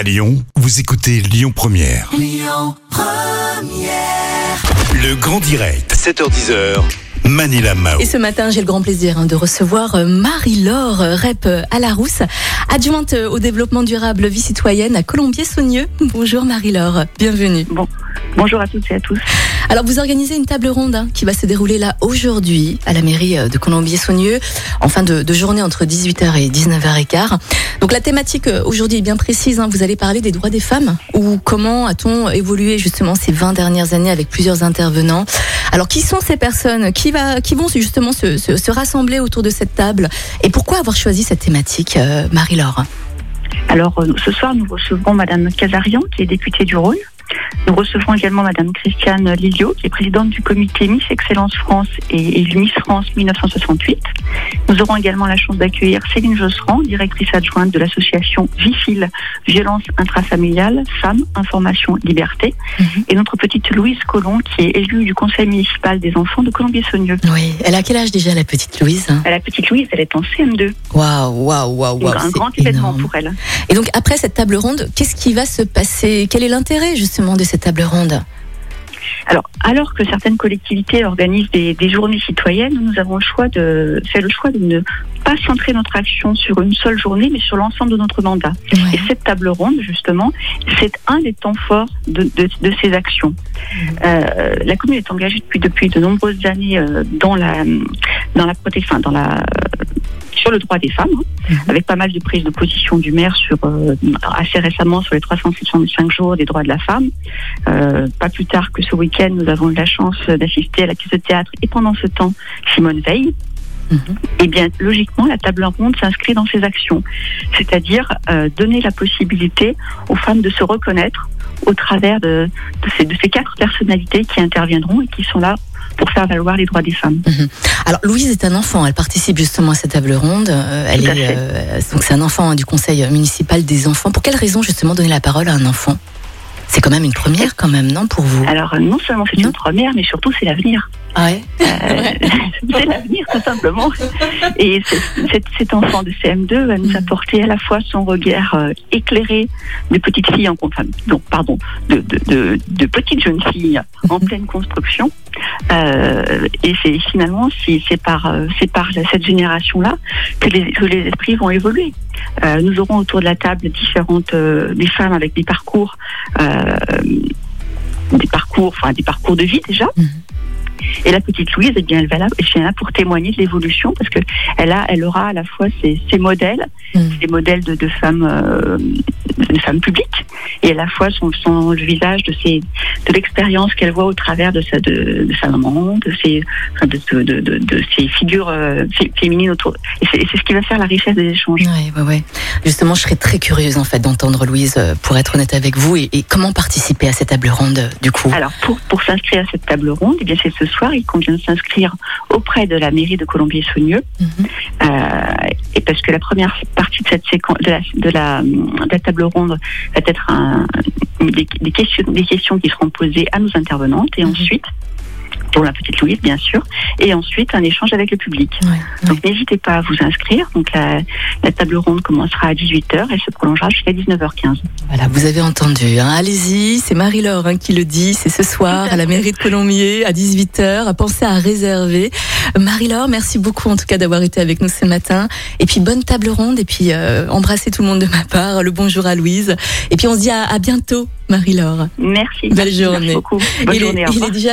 À Lyon, vous écoutez Lyon Première. Le grand direct, 7h10h. Manila Mao. Et ce matin, j'ai le grand plaisir hein, de recevoir euh, Marie-Laure euh, Rep euh, à la Rousse, adjointe euh, au développement durable vie citoyenne à Colombier-Saunieux. Bonjour Marie-Laure, bienvenue. Bon, bonjour à toutes et à tous. Alors vous organisez une table ronde hein, qui va se dérouler là aujourd'hui à la mairie euh, de Colombier-Saunieux en fin de, de journée entre 18h et 19h15. Donc la thématique euh, aujourd'hui est bien précise, hein. vous allez parler des droits des femmes ou comment a-t-on évolué justement ces 20 dernières années avec plusieurs intervenants. Alors qui sont ces personnes? Qui, va, qui vont justement se, se, se rassembler autour de cette table? Et pourquoi avoir choisi cette thématique euh, Marie-Laure? Alors, euh, ce soir, nous recevrons Madame Casarian, qui est députée du Rhône. Nous recevrons également Madame Christiane Lilio, qui est présidente du comité Miss Excellence France et, Miss France 1968. Nous aurons également la chance d'accueillir Céline Josserand, directrice adjointe de l'association VIFIL, Violence intrafamiliale, Femmes, Information, Liberté. Mhm. Et notre petite Louise Collomb, qui est élue du conseil municipal des enfants de Colombier-Saunieux. Oui, elle a quel âge déjà la petite Louise La petite Louise, elle est en CM2. Waouh, waouh, waouh, waouh, un grand événement énorme. pour elle. Et donc après cette table ronde, qu'est-ce qui va se passer? Quel est l'intérêt justement de cette table ronde Alors, alors que certaines collectivités organisent des, des journées citoyennes, nous avons le choix de fait le choix de ne pas centrer notre action sur une seule journée, mais sur l'ensemble de notre mandat. Et cette table ronde, justement, c'est un des temps forts de, de, de ces actions. Euh, la commune est engagée depuis depuis de nombreuses années euh, dans la dans la protection, dans la sur le droit des femmes, hein, Mhm. avec pas mal de prises de position du maire sur euh, assez récemment sur les 365 jours des droits de la femme. Euh, pas plus tard que ce week-end, nous avons eu la chance d'assister à la pièce de théâtre et pendant ce temps, Simone Veil. Mhm. Eh bien, logiquement, la table ronde s'inscrit dans ces actions, c'est-à-dire euh, donner la possibilité aux femmes de se reconnaître au travers de, de, ces, de ces quatre personnalités qui interviendront et qui sont là pour faire valoir les droits des femmes. Alors Louise est un enfant, elle participe justement à cette table ronde. Euh, elle est euh, donc c'est un enfant hein, du conseil municipal des enfants. Pour quelle raison justement donner la parole à un enfant? C'est quand même une première quand même, non pour vous? Alors, non seulement c'est une première, mais surtout c'est l'avenir. Ah ouais. Euh, c'est l'avenir, tout simplement. Et ce- cet, enfant de CM2 va nous apporter à la fois son regard euh, éclairé de petite fille en enfin, donc pardon, de, de, de, de petite jeune fille en Mhm. pleine construction. Euh, et c'est finalement c'est par c'est par cette génération là que les, que les esprits vont évoluer. Nous aurons autour de la table différentes des femmes avec des parcours des parcours enfin des parcours de vie déjà. Mhm. Et la petite Louise, eh bien, elle va là, elle vient là pour témoigner de l'évolution parce que elle a, elle aura à la fois ses, ses modèles, Mhm. des modèles de, de femmes, euh, de femmes publiques, et à la fois son, son le visage de ses, de l'expérience qu'elle voit au travers de sa, de, de sa maman, de ses, enfin, de, de, de, ses figures euh, fé- féminines autour. Et c'est c'est ce qui va faire la richesse des échanges. Ouais, ouais, ouais. Justement, je serais très curieuse en fait d'entendre Louise, euh, pour être honnête avec vous, et, et comment participer à cette table ronde euh, du coup? Alors, pour, pour s'inscrire à cette table ronde, eh bien, c'est ce soir, il convient de s'inscrire auprès de la mairie de Colombier-Saunieux. Mhm. Euh, parce que la première partie de cette séquence, de la, de la, de la table ronde va être un, des, des questions, des questions qui seront posées à nos intervenantes et Mhm. ensuite, pour la petite Louise, bien sûr, et ensuite un échange avec le public. Ouais, ouais. Donc n'hésitez pas à vous inscrire. Donc la, la table ronde commencera à 18h, elle se prolongera jusqu'à 19h15. Voilà, vous avez entendu. Hein. Allez-y, c'est Marie-Laure hein, qui le dit. C'est ce soir à la mairie de Colombier à 18h. Pensez à réserver. Marie-Laure, merci beaucoup en tout cas d'avoir été avec nous ce matin. Et puis bonne table ronde. Et puis euh, embrassez tout le monde de ma part. Le bonjour à Louise. Et puis on se dit à, à bientôt, Marie-Laure. Merci. Belle Merci journée. beaucoup. Bonne il, journée. est, il revoir. est déjà